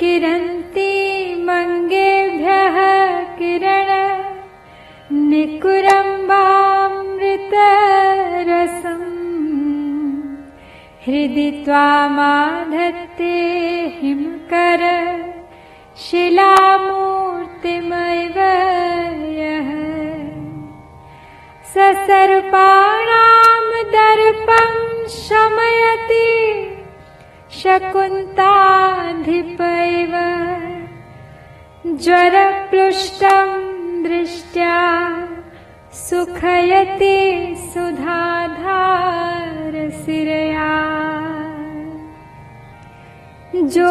किरन्ति मङ्गेभ्यः किरण निकुरम्बामृतरसम् हृदि त्वामाधत्ते हिमकर शिलामूर्तिमैव यः। सर्पाणां दर्पं शमयति शकुन्ताधिपैव ज्वरप्लुष्टं दृष्ट्या सुखयति सुधाधारसिरया। जो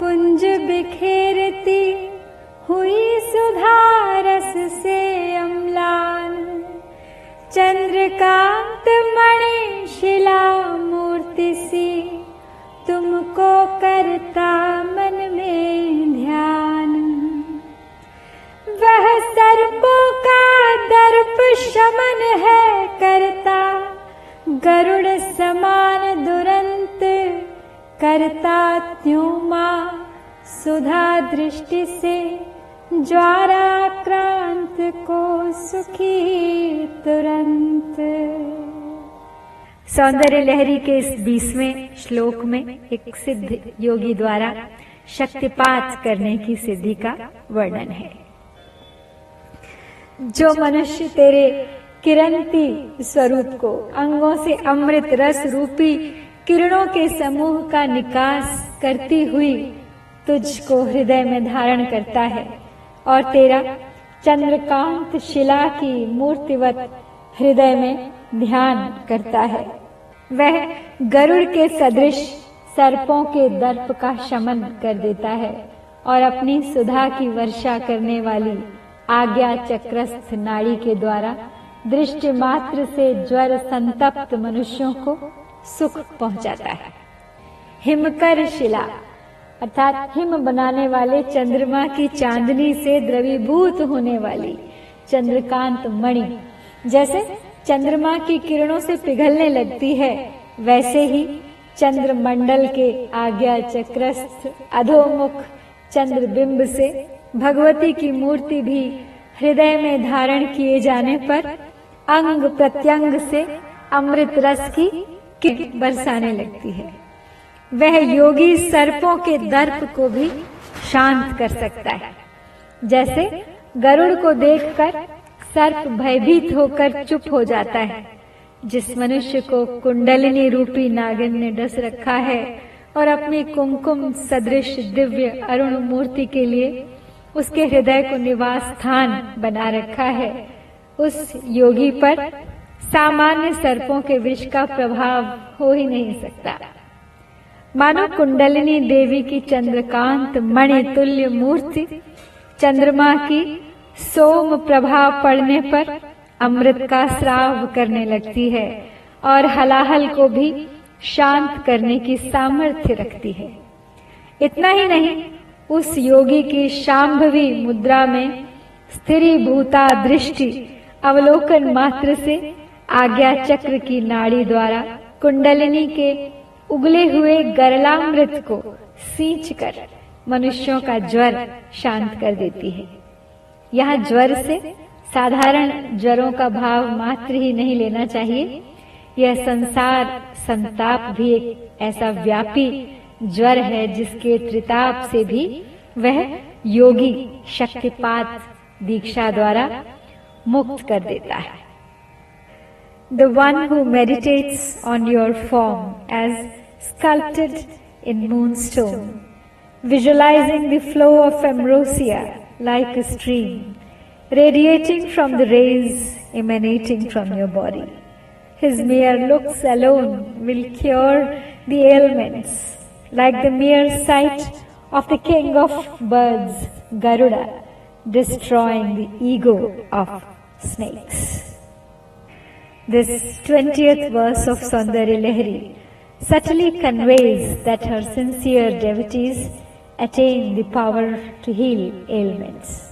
पुंज बिखेरती हुई सुधारस से अम्लान चंद्रकांत मणि शिला मूर्ति सी तुमको करता दर्प शमन है करता, गरुड़ समान दुरंत, करता त्यों माँ सुधा दृष्टि से ज्वाराक्रांत को सुखी तुरंत। सौंदर्य लहरी के इस बीसवें श्लोक में एक सिद्ध योगी द्वारा शक्तिपात करने की सिद्धि का वर्णन है। जो मनुष्य तेरे किरणती स्वरूप को, अंगों से अमृत रस रूपी किरणों के समूह का निकास करती हुई तुझको हृदय में धारण करता है और तेरा चंद्रकांत शिला की मूर्तिवत हृदय में ध्यान करता है। वह गरुड़ के सदृश सर्पों के दर्प का शमन कर देता है और अपनी सुधा की वर्षा करने वाली आज्ञा चक्रस्थ नाड़ी के द्वारा दृष्टि मात्र से ज्वर संतप्त मनुष्यों को सुख पहुंचाता है। हिमकर शिला, अर्थात हिम बनाने वाले चंद्रमा की चांदनी से द्रवीभूत होने वाली चंद्रकांत मणि, जैसे चंद्रमा की किरणों से पिघलने लगती है, वैसे ही चंद्र मंडल के आज्ञा चक्रस्थ अधोमुख चंद्र बिंब से भगवती की मूर्ति भी हृदय में धारण किए जाने पर अंग प्रत्यंग से अमृत रस की बरसाने लगती है। वह योगी सर्पों के दर्प को भी शांत कर सकता है। जैसे गरुड़ को देखकर सर्प भयभीत होकर चुप हो जाता है। जिस मनुष्य को कुंडलिनी रूपी नागिन ने डस रखा है और अपनी कुमकुम सदृश दिव्य अरुण मूर्ति के लिए उसके हृदय को निवास स्थान बना रखा है। उस योगी पर सामान्य सर्पों के विष का प्रभाव हो ही नहीं सकता। मानो कुंडलिनी देवी की चंद्रकांत मणि तुल्य मूर्ति चंद्रमा की सोम प्रभाव पड़ने पर अमृत का श्राव करने लगती है और हलाहल को भी शांत करने की सामर्थ्य रखती है। इतना ही नहीं उस योगी की शांभवी मुद्रा में स्थिरी भूता दृष्टि अवलोकन मात्र से आज्ञा चक्र की नाड़ी द्वारा कुंडलिनी के उगले हुए गरलामृत को सींच कर मनुष्यों का ज्वर शांत कर देती है। यह ज्वर से साधारण ज्वरों का भाव मात्र ही नहीं लेना चाहिए। यह संसार संताप भी एक ऐसा व्यापी ज्वर है जिसके त्रिताप से भी वह योगी शक्तिपात दीक्षा द्वारा मुक्त कर देता है। The one who meditates on your form as sculpted in moon stone visualizing the flow of ambrosia like a stream radiating from the rays emanating from your body his mere looks alone will cure the ailments. Like the mere sight of the king of birds, Garuda, destroying the ego of snakes. This 20th verse of Sundari Lehri subtly conveys that her sincere devotees attain the power to heal ailments.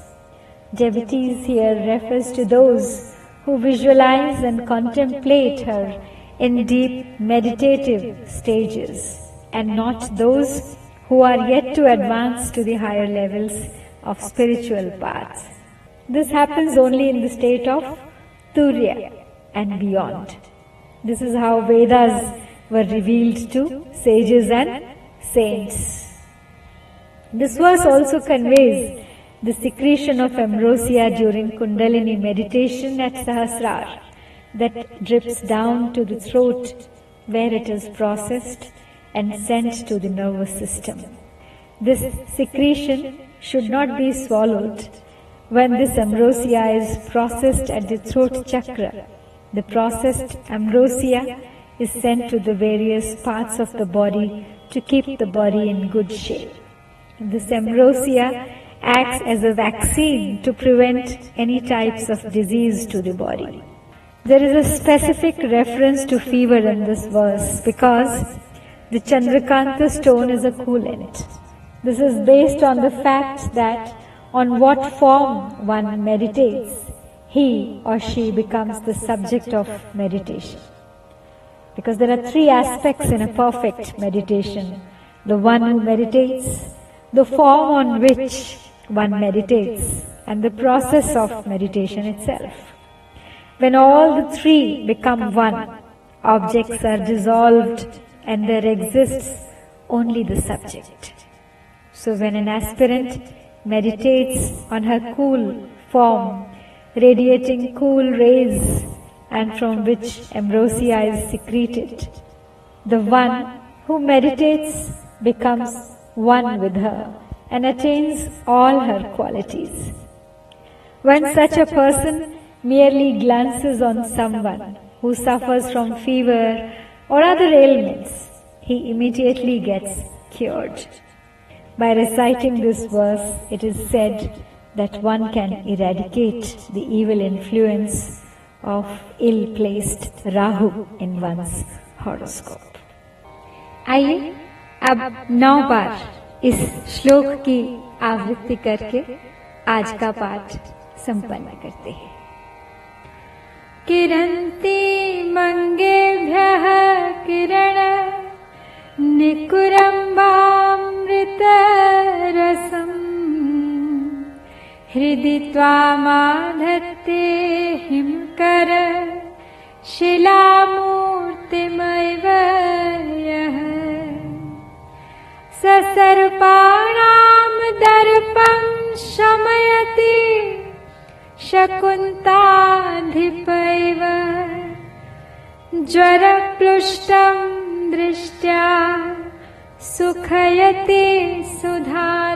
Devotees here refers to those who visualize and contemplate her in deep meditative stages and not those who are yet to advance to the higher levels of spiritual paths. This happens only in the state of Turya and beyond. This is how Vedas were revealed to sages and saints. This verse also conveys the secretion of ambrosia during Kundalini meditation at Sahasrara that drips down to the throat where it is processed and sent to the nervous system. This secretion should not be swallowed. When this ambrosia is processed at the throat chakra, the processed ambrosia is sent to the various parts of the body to keep the body in good shape. This ambrosia acts as a vaccine to prevent any types of disease to the body. There is a specific reference to fever in this verse because the Chandrakanta stone is a coolant. This is based on the fact that on what form one meditates, he or she becomes the subject of meditation. Because there are three aspects in a perfect meditation the one who meditates, the form on which one meditates, and the process of meditation itself. When all the three become one, objects are dissolved and there exists only the subject. So when an aspirant meditates on her cool form, radiating cool rays and from which ambrosia is secreted, the one who meditates becomes one with her and attains all her qualities. When such a person merely glances on someone who suffers from fever or other ailments, he immediately gets cured. By reciting this verse, it is said that one can eradicate the evil influence of ill placed Rahu in one's horoscope. आइए अब नौ बार इस श्लोक की आवृत्ति करके आज का पाठ संपन्न करते हैं किरन्ति मङ्गेभ्यः किरण निकुरम्बामृतरसम् हृदि त्वामाधत्ते हिमकर शिलामूर्तिमैव यः ससर्पाणां दर्पं शमयति शकुन्ताधिपैव। ज्वरप्लुष्टं दृष्ट्या सुखयति सुधाधारसिरया।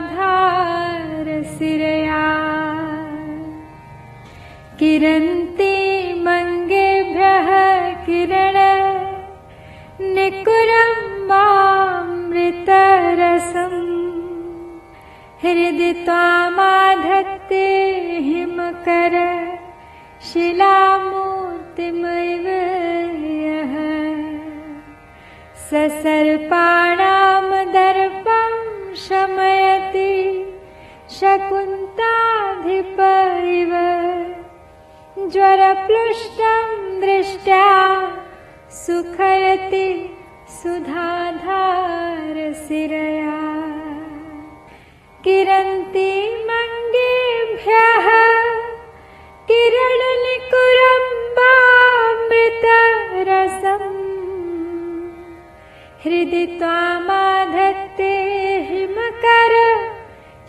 किरन्ति मङ्गेभ्यः किरण निकुरम्बामृतरसम् हृदि त्वामाधत्ते हिमकर शिलामूर्तिमैव यः ससर्पाणां दर्पं शमयति शकुन्ताधिप इव ज्वरप्लुष्टं दृष्ट्या सुखयति सुधाधारसिरया किरन्ति हृदि त्वामाधत्ते हिमकर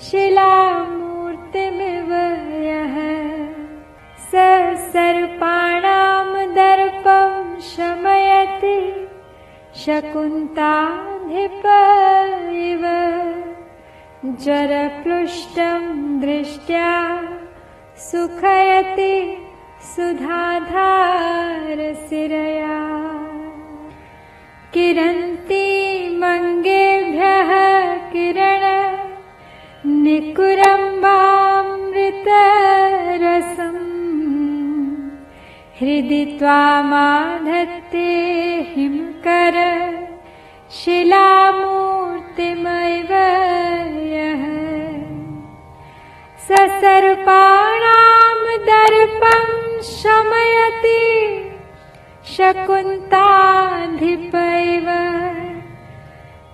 शिलामूर्तिमिव यः। स सर्पाणां दर्पं शमयति शकुन्ताधिप इव। ज्वरप्लुष्टं दृष्ट्या सुखयति सुधाधारसिरया किरन्ति मङ्गेभ्यः किरण निकुरम्बामृतरसम् हृदि त्वामाधत्ते हिमकर शिलामूर्तिमैव यः। ससर्पाणां दर्पं शमयति शकुन्ताधिपैव।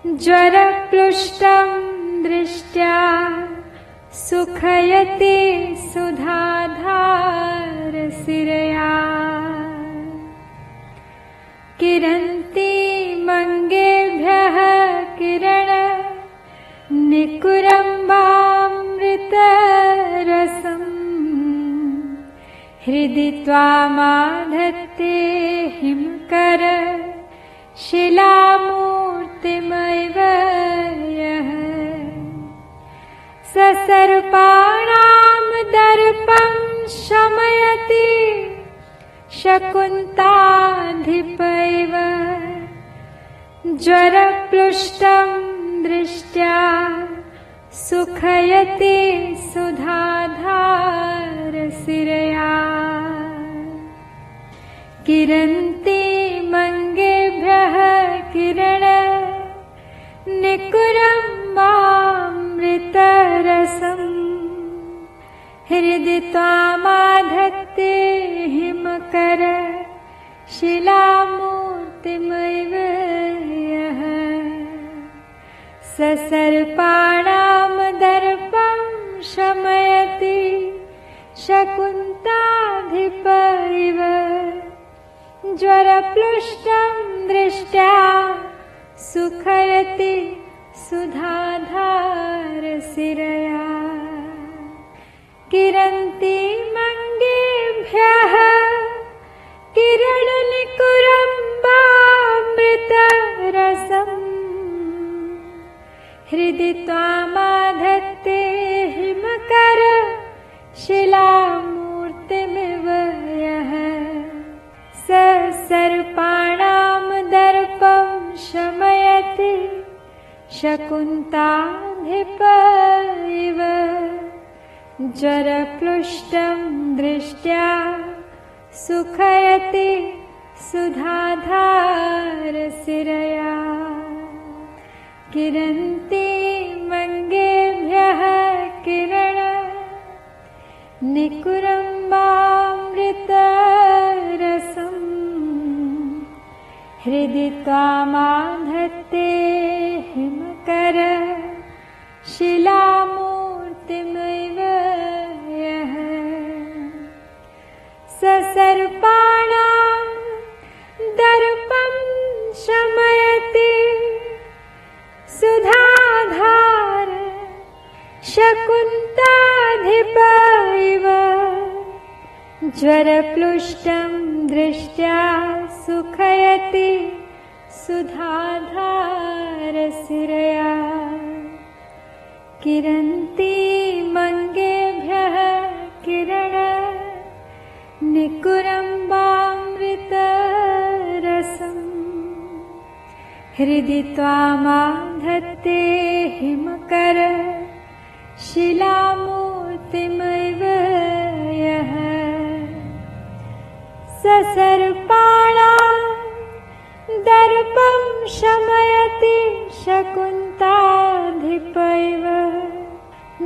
ज्वरप्लुष्टम् दृष्ट्या सुखयति सुधाधारसिरया। किरण निकुरम्बामृतरसम् हृदि त्वामाधत्ते हिमकर शिलामूर्तिमैव यः सर्पाणां दर्पं शमयति शकुन्ताधिपैव ज्वरप्लुष्टं दृष्ट्या सुखयति सुधाधारसिरया किरन्ति मङ्गेभ्यः किरण निकुरम्बामृतरसम् हृदि त्वामाधत्ते हिमकर शिलामूर्तिमैव यः। ससर्पाणां दर्पं शमयति शकुन्ताधिपैव ज्वरप्लुष्टं दृष्ट्या सुखयति सुधाधारसिरया किरन्ति मङ्गेभ्यः किरणनिकुरम्बामृतरसम्। हृदि त्वामाधत्ते हिमकर शिलामूर्तिमिव शकुन्ताधिप इव ज्वरप्लुष्टं दृष्ट्या सुखयति सुधाधारसिरया। किरण निकुरम्बामृतरसम् हृदि त्वामाधत्ते ज्वरप्लुष्टं दृष्ट्या सुखयति सुधाधारसिरया। किरण निकुरम्बामृतरसम् हृदि त्वामाधत्ते हिमकर शिलामूर्तिमैव ससर्पाणां। दर्पं शमयति शकुन्ताधिपैव।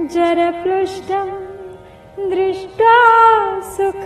जरप्लुष्टं दृष्ट्वा सुखयति